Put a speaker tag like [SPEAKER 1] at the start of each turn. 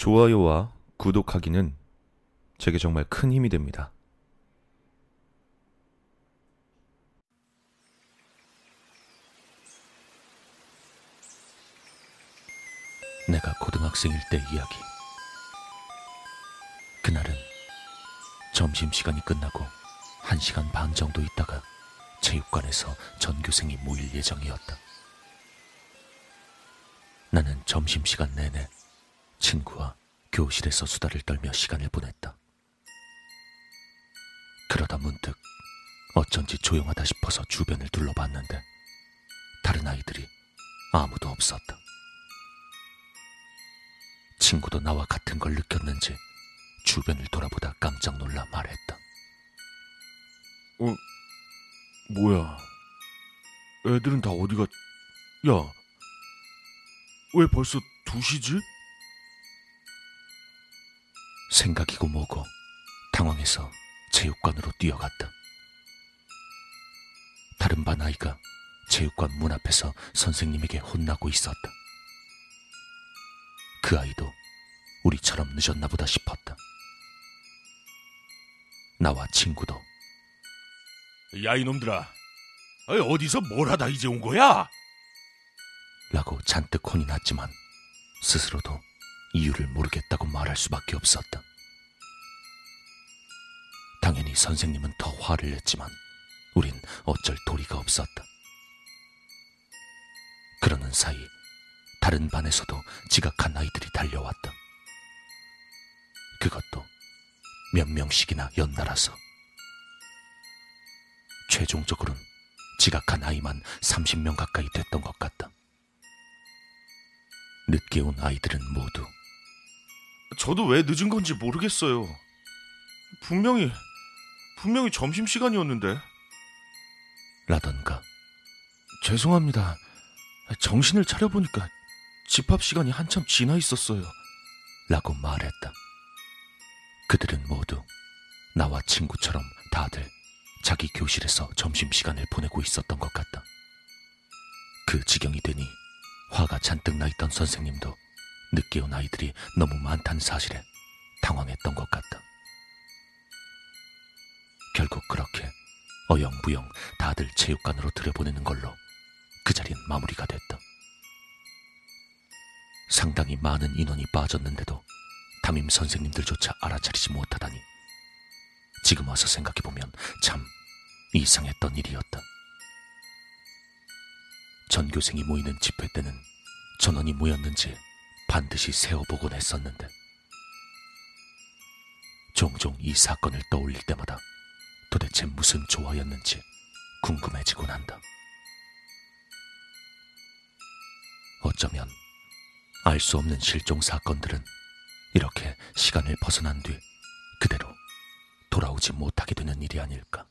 [SPEAKER 1] 좋아요와 구독하기는 제게 정말 큰 힘이 됩니다.
[SPEAKER 2] 내가 고등학생일 때 이야기. 그날은 점심시간이 끝나고 한 시간 반 정도 있다가 체육관에서 전교생이 모일 예정이었다. 나는 점심시간 내내 친구와 교실에서 수다를 떨며 시간을 보냈다. 그러다 문득 어쩐지 조용하다 싶어서 주변을 둘러봤는데 다른 아이들이 아무도 없었다. 친구도 나와 같은 걸 느꼈는지 주변을 돌아보다 깜짝 놀라 말했다.
[SPEAKER 3] 어, 뭐야? 애들은 다 어디가? 야, 왜 벌써 2시지?
[SPEAKER 2] 생각이고 뭐고 당황해서 체육관으로 뛰어갔다. 다른 반 아이가 체육관 문 앞에서 선생님에게 혼나고 있었다. 그 아이도 우리처럼 늦었나 보다 싶었다. 나와 친구도
[SPEAKER 3] 야, 이놈들아. 어디서 뭘 하다 이제 온 거야?
[SPEAKER 2] 라고 잔뜩 혼이 났지만 스스로도 이유를 모르겠다고 말할 수밖에 없었다. 당연히 선생님은 더 화를 냈지만 우린 어쩔 도리가 없었다. 그러는 사이 다른 반에서도 지각한 아이들이 달려왔다. 그것도 몇 명씩이나 연달아서. 최종적으로는 지각한 아이만 30명 가까이 됐던 것 같다. 늦게 온 아이들은 모두
[SPEAKER 3] 저도 왜 늦은 건지 모르겠어요. 분명히, 분명히 점심시간이었는데.
[SPEAKER 2] 라던가
[SPEAKER 3] 죄송합니다. 정신을 차려보니까 집합 시간이 한참 지나 있었어요.
[SPEAKER 2] 라고 말했다. 그들은 모두 나와 친구처럼 다들 자기 교실에서 점심시간을 보내고 있었던 것 같다. 그 지경이 되니 화가 잔뜩 나 있던 선생님도 늦게 온 아이들이 너무 많다는 사실에 당황했던 것 같다. 그렇게 어영부영 다들 체육관으로 들여보내는 걸로 그 자리는 마무리가 됐다. 상당히 많은 인원이 빠졌는데도 담임 선생님들조차 알아차리지 못하다니 지금 와서 생각해보면 참 이상했던 일이었다. 전교생이 모이는 집회 때는 전원이 모였는지 반드시 세어보곤 했었는데 종종 이 사건을 떠올릴 때마다 도대체 무슨 조화였는지 궁금해지곤 한다. 어쩌면 알 수 없는 실종 사건들은 이렇게 시간을 벗어난 뒤 그대로 돌아오지 못하게 되는 일이 아닐까.